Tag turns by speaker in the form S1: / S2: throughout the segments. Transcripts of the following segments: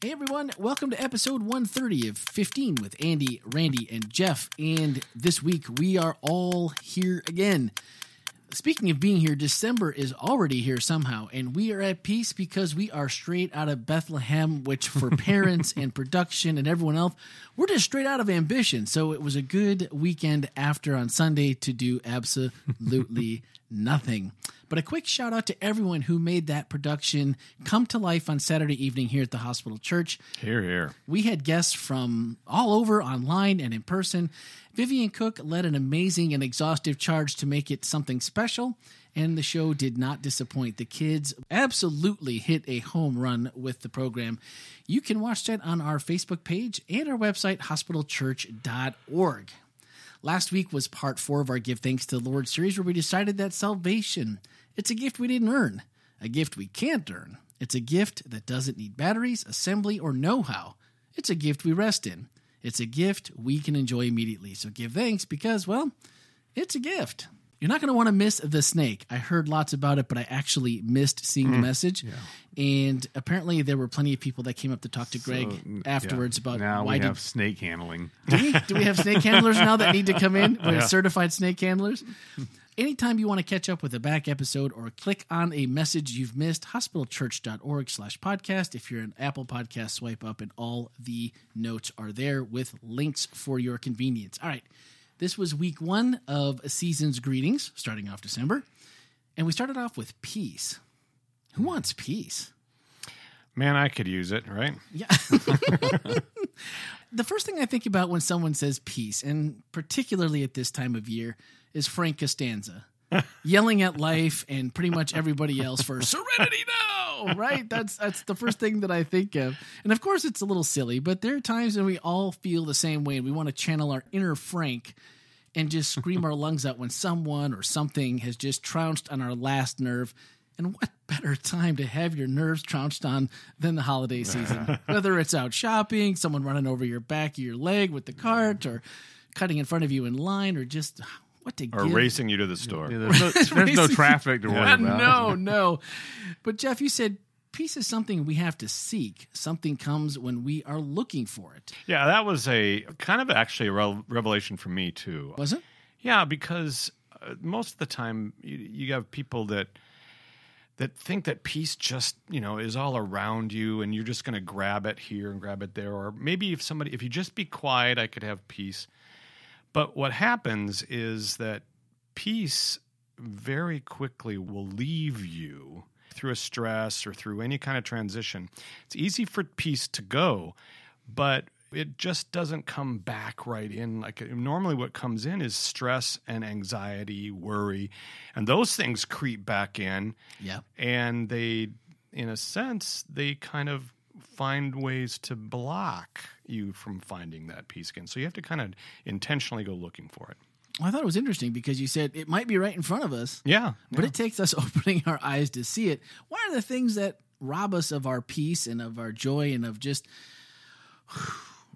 S1: Hey everyone, welcome to episode 130 of 15 with Andy, Randy, and Jeff. And this week we are all here again. Speaking of being here, December is already here somehow, and we are at peace because we are straight out of Bethlehem, which for parents and production and everyone else, we're just straight out of ambition. So it was a good weekend after on Sunday to do absolutely nothing. But a quick shout out to everyone who made that production come to life on Saturday evening here at the Hospital Church.
S2: Here, here.
S1: We had guests from all over, online and in person. Vivian Cook led an amazing and exhaustive charge to make it something special, and the show did not disappoint. The kids absolutely hit a home run with the program. You can watch that on our Facebook page and our website, hospitalchurch.org. Last week was part four of our Give Thanks to the Lord series, where we decided that salvation, it's a gift we didn't earn, a gift we can't earn. It's a gift that doesn't need batteries, assembly, or know how. It's a gift we rest in. It's a gift we can enjoy immediately. So give thanks because, well, it's a gift. You're not going to want to miss the snake. I heard lots about it, but I actually missed seeing the hmm. message. And apparently, there were plenty of people that came up to talk to Greg
S2: So,
S1: afterwards
S2: yeah.
S1: about
S2: now
S1: why
S2: we
S1: did
S2: have snake handling.
S1: do we, do we have snake handlers now that need to come in? We're certified snake handlers. Anytime you want to catch up with a back episode or click on a message you've missed, hospitalchurch.org slash podcast. If you're an Apple podcast, swipe up and all the notes are there with links for your convenience. All right. This was week one of a season's greetings, starting off December. And we started off with peace. Who wants peace?
S2: Man, I could use it, right?
S1: Yeah. the first thing I think about when someone says peace, and particularly at this time of year, is Frank Costanza yelling at life and pretty much everybody else for serenity now, Oh, right? That's that's the first thing that I think of. And of course it's a little silly, but there are times when we all feel the same way and we want to channel our inner Frank and just scream our lungs out when someone or something has just trounced on our last nerve. And what better time to have your nerves trounced on than the holiday season? Whether it's out shopping, someone running over your back your leg with the cart, or cutting in front of you in line, or just what to
S2: Or
S1: give.
S2: racing you to the store.
S3: Yeah, there's, no, there's no traffic to worry about.
S1: no, no. But Jeff, you said peace is something we have to seek. Something comes when we are looking for it.
S2: Yeah, that was a kind of actually a rel- revelation for me too.
S1: Was it?
S2: Yeah, because uh, most of the time you, you have people that that think that peace just you know is all around you and you're just going to grab it here and grab it there or maybe if somebody if you just be quiet i could have peace but what happens is that peace very quickly will leave you through a stress or through any kind of transition. It's easy for peace to go but it just doesn't come back right in. Like normally what comes in is stress and anxiety worry and those things creep back in.
S1: Yeah.
S2: and they in a sense they kind of find ways to block you from finding that peace again so you have to kind of intentionally go looking for it
S1: Well, I thought it was interesting because you said it might be right in front of us,
S2: yeah
S1: but it takes us opening our eyes to see it. What are the things that rob us of our peace and of our joy and of just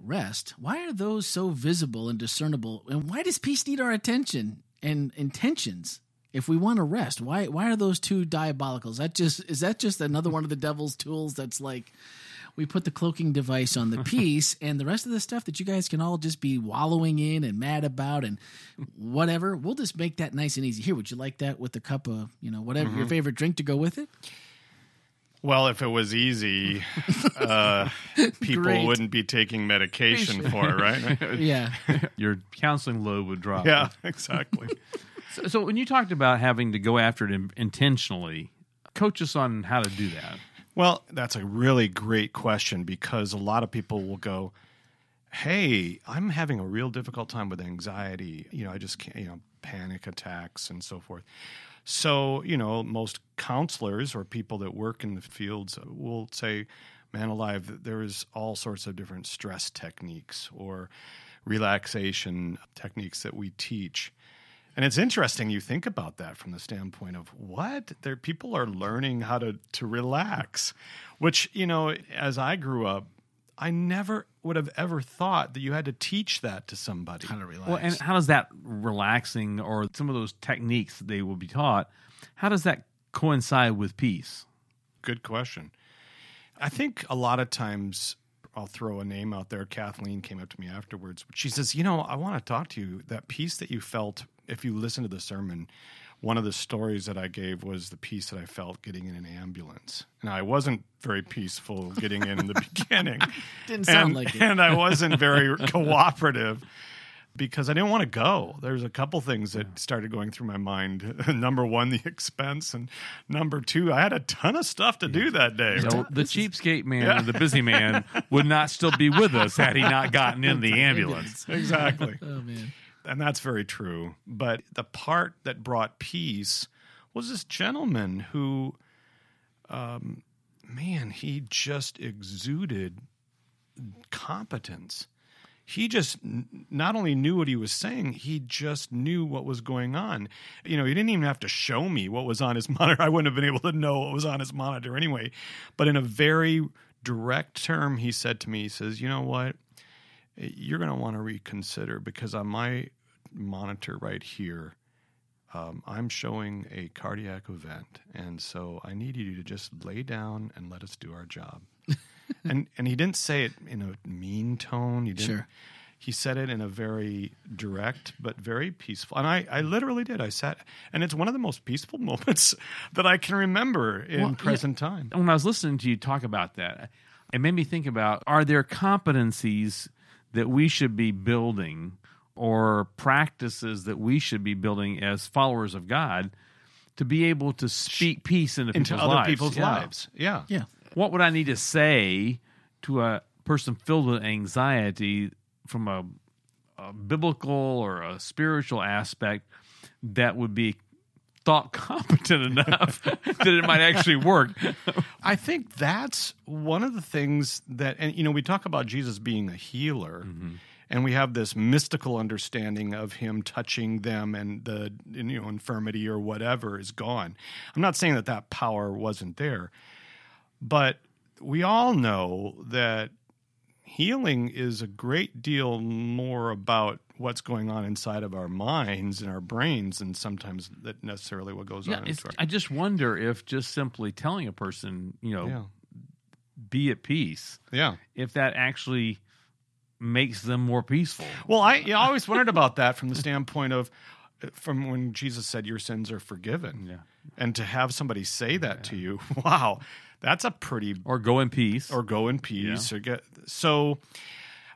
S1: rest? Why are those so visible and discernible? And why does peace need our attention and intentions? If we want to rest, why why are those two diabolical? Is that just is that just another one of the devil's tools that's like we put the cloaking device on the peace and the rest of the stuff that you guys can all just be wallowing in and mad about and whatever we'll just make that nice and easy. Here would you like that with a cup of you know whatever your favorite drink to go with it?
S2: Well if it was easy uh, people
S1: Great.
S2: wouldn't be taking medication for it. right?
S1: Yeah.
S3: Your counseling load would drop.
S2: yeah exactly.
S3: So, so when you talked about having to go after it in, intentionally, coach us on how to do that.
S2: Well, that's a really great question because a lot of people will go, "Hey, I'm having a real difficult time with anxiety. You know, I just can't, you know, panic attacks and so forth." So, you know, most counselors or people that work in the fields will say, "Man alive, there is all sorts of different stress techniques or relaxation techniques that we teach." And it's interesting you think about that from the standpoint of what there people are learning how to to relax, which you know as I grew up, I never would have ever thought that you had to teach that to somebody.
S1: how to relax
S3: Well, and how does that relaxing or some of those techniques that they will be taught, how does that coincide with peace?
S2: Good question. I think a lot of times I'll throw a name out there. Kathleen came up to me afterwards. She says, "You know, I want to talk to you. That peace that you felt if you listen to the sermon." One of the stories that I gave was the peace that I felt getting in an ambulance. Now I wasn't very peaceful getting in in the beginning.
S1: Didn't sound
S2: and,
S1: like it.
S2: and I wasn't very cooperative because I didn't want to go. There's a couple things that started going through my mind. number one, the expense, and number two, I had a ton of stuff to do that day.
S3: So the cheapskate man and the busy man would not still be with us had he not gotten in the ambulance.
S2: Exactly.
S1: Oh man.
S2: And that's very true. But the part that brought peace was this gentleman who, um, man, he just exuded competence. He just not only knew what he was saying, he just knew what was going on. You know, he didn't even have to show me what was on his monitor. I wouldn't have been able to know what was on his monitor anyway. But in a very direct term, he said to me, he says, You know what? You're going to want to reconsider because on my monitor right here, um, I'm showing a cardiac event, and so I need you to just lay down and let us do our job. and and he didn't say it in a mean tone. He didn't.
S1: Sure.
S2: He said it in a very direct but very peaceful. And I, I literally did. I sat, and it's one of the most peaceful moments that I can remember in
S3: Well, yeah.
S2: present time.
S3: When I was listening to you talk about that, it made me think about are there competencies that we should be building or practices that we should be building as followers of God to be able to speak peace into,
S2: Into
S3: people's
S2: other
S3: lives?
S2: people's
S3: Yeah.
S2: lives. Yeah.
S1: Yeah.
S3: What would I need to say to a person filled with anxiety from a, a biblical or a spiritual aspect that would be thought competent enough that it might actually work?
S2: I think that's one of the things that, and you know, we talk about Jesus being a healer, mm-hmm. and we have this mystical understanding of him touching them, and the you know infirmity or whatever is gone. I'm not saying that that power wasn't there, but we all know that healing is a great deal more about what's going on inside of our minds and our brains and sometimes that necessarily what goes
S3: Yeah,
S2: on inside.
S3: I just wonder if just simply telling a person, you know,
S2: yeah,
S3: be at peace,
S2: yeah.
S3: if that actually makes them more peaceful.
S2: Well, I, yeah, I always wondered about that from the standpoint of from when Jesus said your sins are forgiven.
S3: Yeah.
S2: And to have somebody say that to you, wow, that's a pretty
S3: Or go in peace.
S2: or go in peace or get so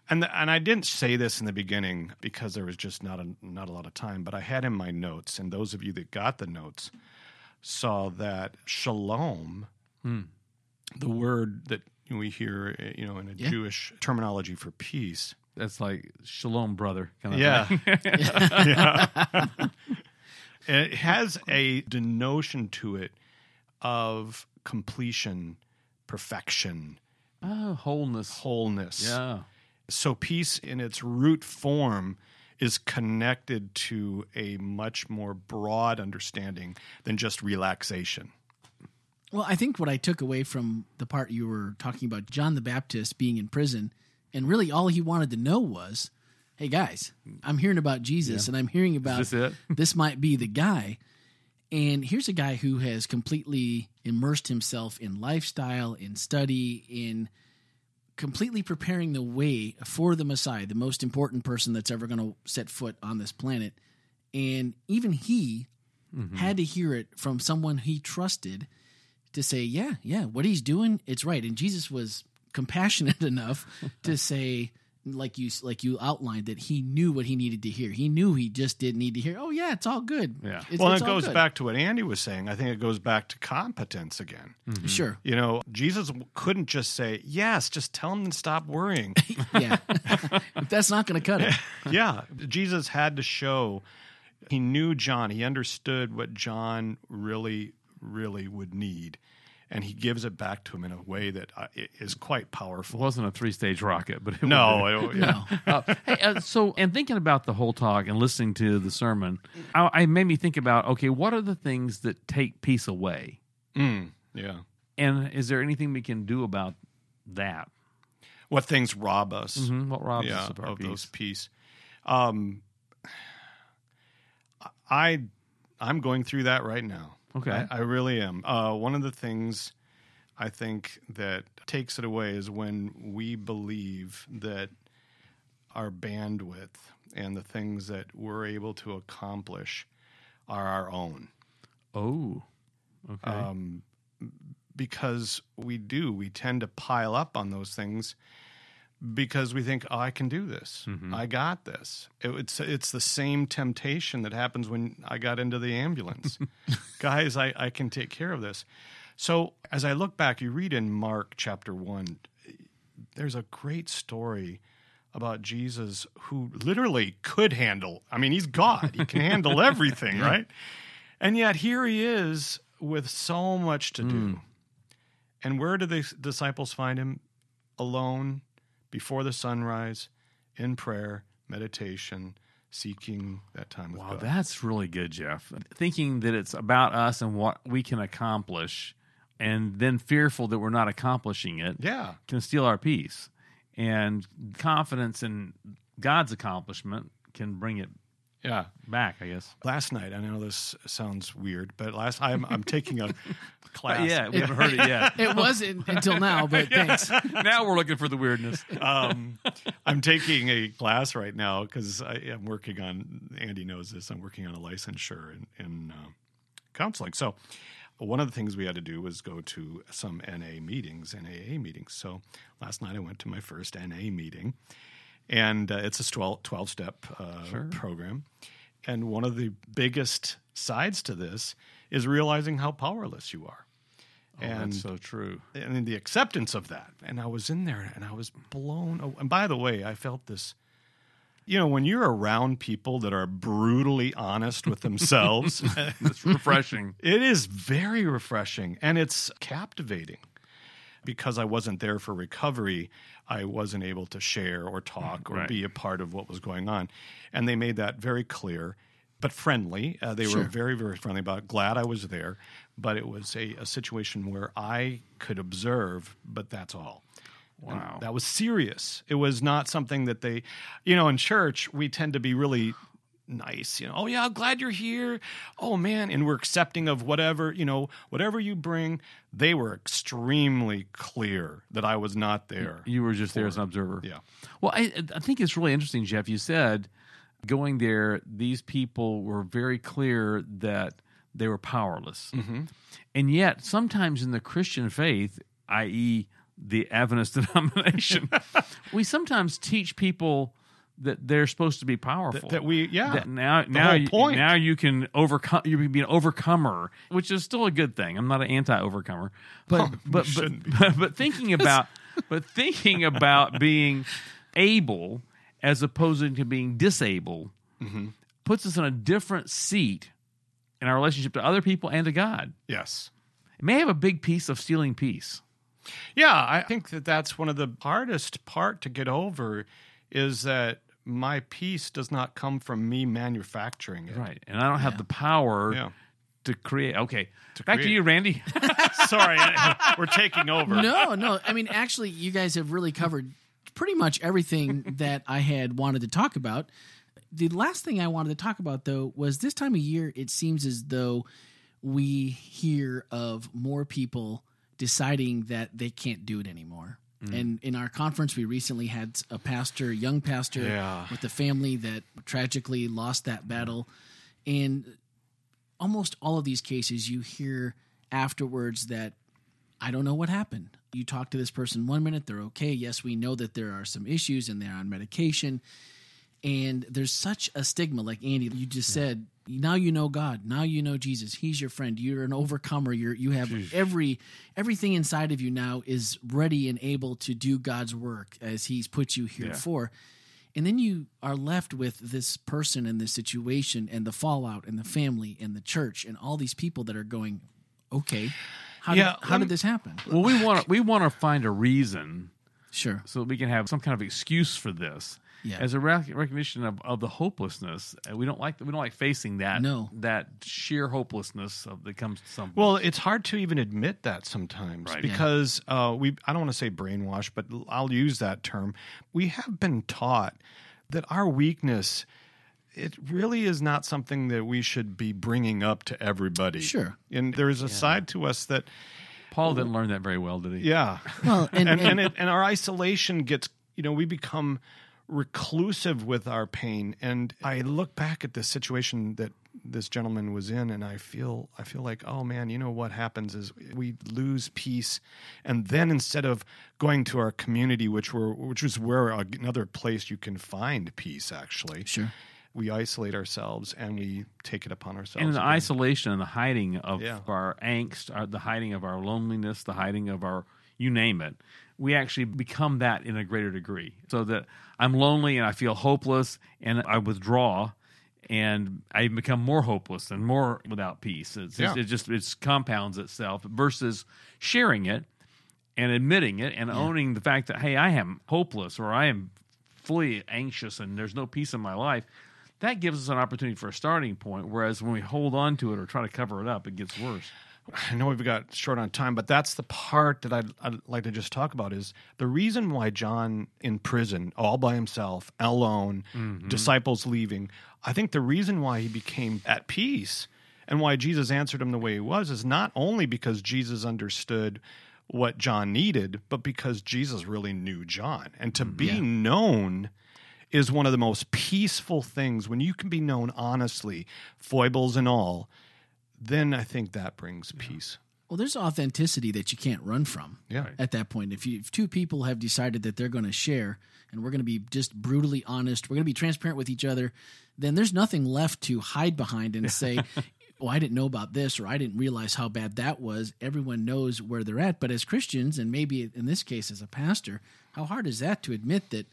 S2: and the, and I didn't say this in the beginning because there was just not a not a lot of time, but I had in my notes and those of you that got the notes saw that shalom hmm. the word that we hear eh, you know in a
S1: Yeah.
S2: Jewish terminology for peace
S3: That's like shalom, brother. Kind of
S2: yeah. yeah. it has a denotion to it of completion, perfection,
S3: Oh, wholeness.
S2: wholeness.
S3: Yeah.
S2: So peace in its root form is connected to a much more broad understanding than just relaxation.
S1: Well, I think what I took away from the part you were talking about John the Baptist being in prison, and really all he wanted to know was, "Hey guys, I'm hearing about Jesus, and I'm hearing about
S3: this it?
S1: this might be the guy." And here's a guy who has completely immersed himself in lifestyle, in study, in completely preparing the way for the Messiah, the most important person that's ever going to set foot on this planet. And even he mm-hmm. had to hear it from someone he trusted to say, yeah, yeah, what he's doing, it's right. And Jesus was compassionate enough to say, like you like you outlined, that he knew what he needed to hear. He knew he just didn't need to hear. Oh yeah, it's all good.
S3: Yeah.
S1: It's,
S2: well,
S1: it's
S2: it goes
S1: good."
S2: back to what Andy was saying. I think it goes back to competence again. Mm-hmm.
S1: Sure.
S2: You know, Jesus couldn't just say, Yes, just tell him to stop worrying.
S1: Yeah. That's not going to cut it.
S2: yeah, Jesus had to show he knew John. He understood what John really, really would need, and he gives it back to him in a way that uh, is quite powerful.
S3: It wasn't a three stage rocket, but it
S2: No,
S3: was-
S2: I- yeah.
S1: No.
S3: uh, hey, uh, so and thinking about the whole talk and listening to the sermon, I, I made me think about okay, what are the things that take peace away,
S2: Mm, yeah.
S3: and is there anything we can do about that?
S2: What things rob us?
S3: Mhm, What robs
S2: yeah,
S3: us of our
S2: of
S3: peace?
S2: those peace. Um, I I'm going through that right now.
S3: Okay.
S2: I, I really am. Uh, one of the things I think that takes it away is when we believe that our bandwidth and the things that we're able to accomplish are our own.
S3: Oh, okay.
S2: Um, because we do, we tend to pile up on those things because we think, "Oh, I can do this. Mm-hmm. I got this." It, it's it's the same temptation that happens when I got into the ambulance, guys. I I can take care of this. So as I look back, you read in Mark chapter one, there's a great story about Jesus who literally could handle. I mean, he's God; he can handle everything, right? And yet here he is with so much to do. Mm. And where do the disciples find him? Alone, before the sunrise, in prayer, meditation, seeking that time with
S3: wow,
S2: God.
S3: that's really good, Jeff. Thinking that it's about us and what we can accomplish, and then fearful that we're not accomplishing it,
S2: yeah,
S3: can steal our peace. And confidence in God's accomplishment can bring it
S2: yeah.
S3: back, I guess.
S2: Last night, I know this sounds weird, but last I'm I'm taking a class.
S3: yeah, we haven't heard it yet.
S1: It wasn't until now, but thanks.
S3: now we're looking for the weirdness.
S2: um, I'm taking a class right now because I'm working on. Andy knows this. I'm working on a licensure in, in uh, counseling. So one of the things we had to do was go to some NA meetings, NAA meetings. So last night I went to my first NA meeting, and uh, it's a 12, 12 step uh, program. And one of the biggest sides to this is realizing how powerless you are.
S3: and that's so true.
S2: and the acceptance of that. And I was in there and I was blown. Away. And by the way, I felt this. You know, when you're around people that are brutally honest with themselves,
S3: It's refreshing.
S2: it is very refreshing and it's captivating. Because I wasn't there for recovery, I wasn't able to share or talk or
S3: Right.
S2: be a part of what was going on. And they made that very clear, but friendly. Uh, they were very, very friendly about it. Glad I was there, but it was a, a situation where I could observe, but that's all. And
S3: Wow.
S2: that was serious. It was not something that they, you know, in church, we tend to be really nice. You know, oh, yeah, I'm glad you're here. Oh, man. And we're accepting of whatever, you know, whatever you bring. They were extremely clear that I was not there.
S3: You were just there as an observer.
S2: Yeah.
S3: Well, I, I think it's really interesting, Jeff. You said going there, these people were very clear that they were powerless. Mm-hmm. And yet, sometimes in the Christian faith, i.e., the Adventist denomination, we sometimes teach people that they're supposed to be powerful.
S2: that we- yeah.
S3: That now,
S2: The
S3: now, you-
S2: point.
S3: now you can overcome. You can be an overcomer, which is still a good thing. I'm not an anti-overcomer, but
S2: Oh,
S3: but, but but but thinking about but thinking about being able as opposed to being disabled
S2: Mm-hmm.
S3: puts us in a different seat in our relationship to other people and to God.
S2: Yes.
S3: It may have a big piece of stealing peace.
S2: Yeah, I think that that's one of the hardest part to get over is that my peace does not come from me manufacturing it.
S3: Right. And I don't have the power
S2: Yeah.
S3: to create. Okay. Back to you, Randy.
S2: Sorry, we're taking over.
S1: No, no. I mean, actually, you guys have really covered pretty much everything that I had wanted to talk about. The last thing I wanted to talk about, though, was this time of year, it seems as though we hear of more people deciding that they can't do it anymore. Mm. And in our conference, we recently had a pastor, young pastor,
S2: Yeah.
S1: with a family that tragically lost that battle. And almost all of these cases, you hear afterwards that I don't know what happened. You talk to this person one minute, they're okay. Yes, we know that there are some issues and they're on medication. And there's such a stigma, like Andy, you just said. Now you know God. Now you know Jesus. He's your friend. You're an overcomer. You're you have every everything inside of you now is ready and able to do God's work as He's put you here
S3: Yeah.
S1: for. And then you are left with this person and this situation and the fallout and the family and the church and all these people that are going, okay, how
S2: Yeah,
S1: did, how did this happen?
S3: well, we want we want to find a reason
S1: Sure.
S3: so that we can have some kind of excuse for this.
S1: Yeah.
S3: As a rec- recognition of, of the hopelessness, Uh, we don't like we don't like facing that
S1: No.
S3: that sheer hopelessness of, that comes to some.
S2: Well, it's hard to even admit that sometimes
S3: Right.
S2: because uh, we I don't want to say brainwash, but I'll use that term. We have been taught that our weakness it really is not something that we should be bringing up to everybody.
S1: Sure.
S2: And there is a side to us that
S3: Paul didn't learn that very well, did he?
S2: Yeah.
S1: Well, and,
S2: and
S1: and-
S2: and, it, and our isolation gets you know we become reclusive with our pain and i look back at the situation that this gentleman was in and i feel i feel like oh man you know what happens is we lose peace and then instead of going to our community which were which was where another place you can find peace actually
S1: Sure.
S2: We isolate ourselves and we take it upon ourselves
S3: And the
S2: again.
S3: isolation and the hiding of
S2: Yeah.
S3: our angst, our, the hiding of our loneliness, the hiding of our you name it, we actually become that in a greater degree. So that I'm lonely and I feel hopeless and I withdraw and I become more hopeless and more without peace. It's
S2: Yeah.
S3: it just it compounds itself versus sharing it and admitting it and owning the fact that hey, I am hopeless or I am fully anxious and there's no peace in my life. That gives us an opportunity for a starting point. Whereas when we hold on to it or try to cover it up, it gets worse.
S2: I know we've got short on time, but that's the part that I'd, I'd like to just talk about is the reason why John in prison, all by himself, alone, mm-hmm. disciples leaving. I think the reason why he became at peace and why Jesus answered him the way he was is not only because Jesus understood what John needed, but because Jesus really knew John. And to mm-hmm. be known is one of the most peaceful things when you can be known honestly, foibles and all then I think that brings peace.
S1: Well, there's authenticity that you can't run from.
S2: Yeah.
S1: At that point, if you if two people have decided that they're going to share, and we're going to be just brutally honest, we're going to be transparent with each other, then there's nothing left to hide behind and say, "Oh, I didn't know about this," or "I didn't realize how bad that was." Everyone knows where they're at. But as Christians, and maybe in this case as a pastor, how hard is that to admit that?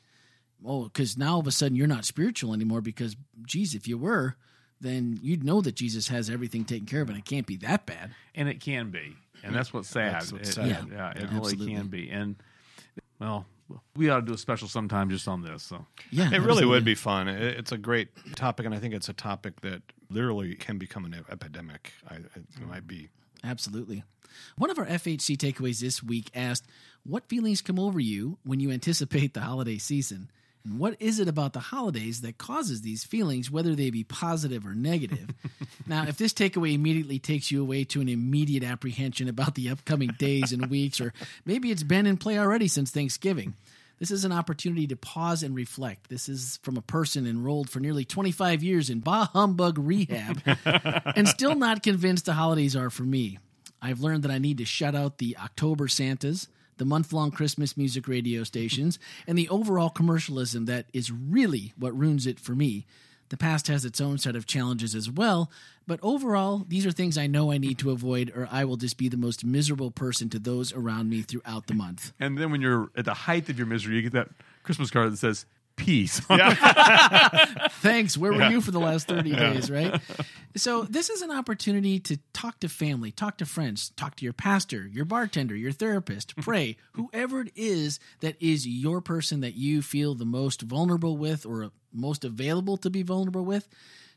S1: Oh, because now all of a sudden you're not spiritual anymore. Because, geez, if you were, then you'd know that Jesus has everything taken care of, and it can't be that bad.
S3: and it can be, and that's what's sad.
S2: That's what's
S3: It-
S2: sad.
S3: Yeah,
S1: Yeah,
S3: it really
S1: absolutely.
S3: can be. And well, we ought to do a special sometime just on this. So
S1: Yeah,
S2: It really would be fun. It- It's a great topic, and I think it's a topic that literally can become an epidemic. I, it might be.
S1: Absolutely. One of our FHC takeaways this week asked, What feelings come over you when you anticipate the holiday season? And what is it about the holidays that causes these feelings, whether they be positive or negative? now, if this takeaway immediately takes you away to an immediate apprehension about the upcoming days and weeks, or maybe it's been in play already since Thanksgiving, this is an opportunity to pause and reflect. This is from a person enrolled for nearly 25 years in bah humbug rehab and still not convinced the holidays are for me. I've learned that I need to shut out the October Santas, the month long Christmas music radio stations, and the overall commercialism that is really what ruins it for me. The past has its own set of challenges as well, but overall, these are things I know I need to avoid, or I will just be the most miserable person to those around me throughout the month.
S3: and then when you're at the height of your misery, you get that Christmas card that says peace.
S1: Thanks. Where were you for the last 30 days, right? So, this is an opportunity to talk to family, talk to friends, talk to your pastor, your bartender, your therapist, pray, whoever it is that is your person that you feel the most vulnerable with or most available to be vulnerable with.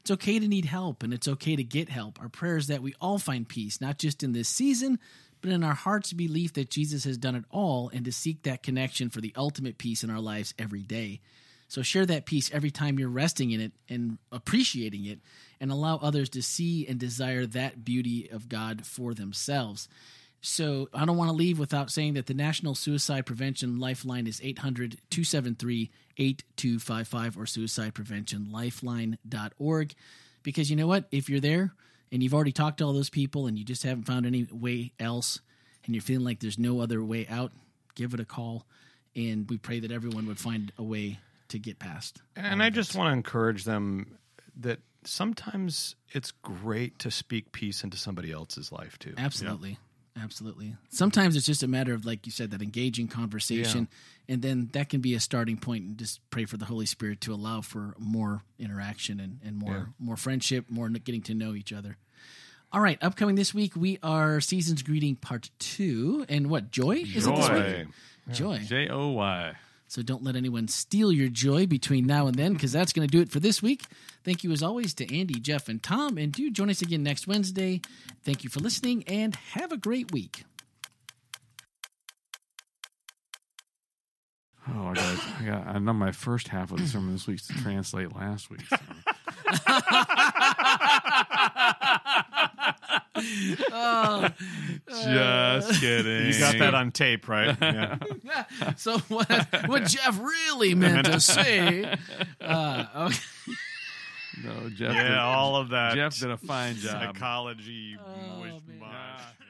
S1: It's okay to need help and it's okay to get help. Our prayer is that we all find peace, not just in this season, but in our heart's belief that Jesus has done it all and to seek that connection for the ultimate peace in our lives every day. So share that peace every time you're resting in it and appreciating it, and allow others to see and desire that beauty of God for themselves. So I don't want to leave without saying that the National Suicide Prevention Lifeline is 800 273 8255 or suicidepreventionlifeline.org. Because you know what? If you're there and you've already talked to all those people and you just haven't found any way else and you're feeling like there's no other way out, give it a call. And we pray that everyone would find a way to get past.
S2: And I just want to encourage them that sometimes it's great to speak peace into somebody else's life too.
S1: Absolutely. Absolutely. Sometimes it's just a matter of, like you said, that engaging conversation. And then that can be a starting point and just pray for the Holy Spirit to allow for more interaction and, and more,
S2: Yeah.
S1: more friendship, more getting to know each other. All right. Upcoming this week, we are Season's Greeting Part 2. And what, Joy? Is it this week?
S2: Joy.
S1: Joy.
S3: J O Y.
S1: So don't let anyone steal your joy between now and then, because that's going to do it for this week. Thank you, as always, to Andy, Jeff, and Tom. And do join us again next Wednesday. Thank you for listening and have a great week.
S3: Oh, I got, I got. I know my first half of the sermon this week's to translate last week's. sermon.
S1: Oh,
S3: Just kidding.
S2: You got that on tape, right? Yeah.
S1: so what? What Jeff really meant to say? Uh, okay.
S3: No, Jeff.
S2: yeah,
S3: did,
S2: all of that.
S3: Jeff did a fine job.
S2: psychology.
S1: Oh,
S2: mush-
S1: man.
S2: mush. Yeah.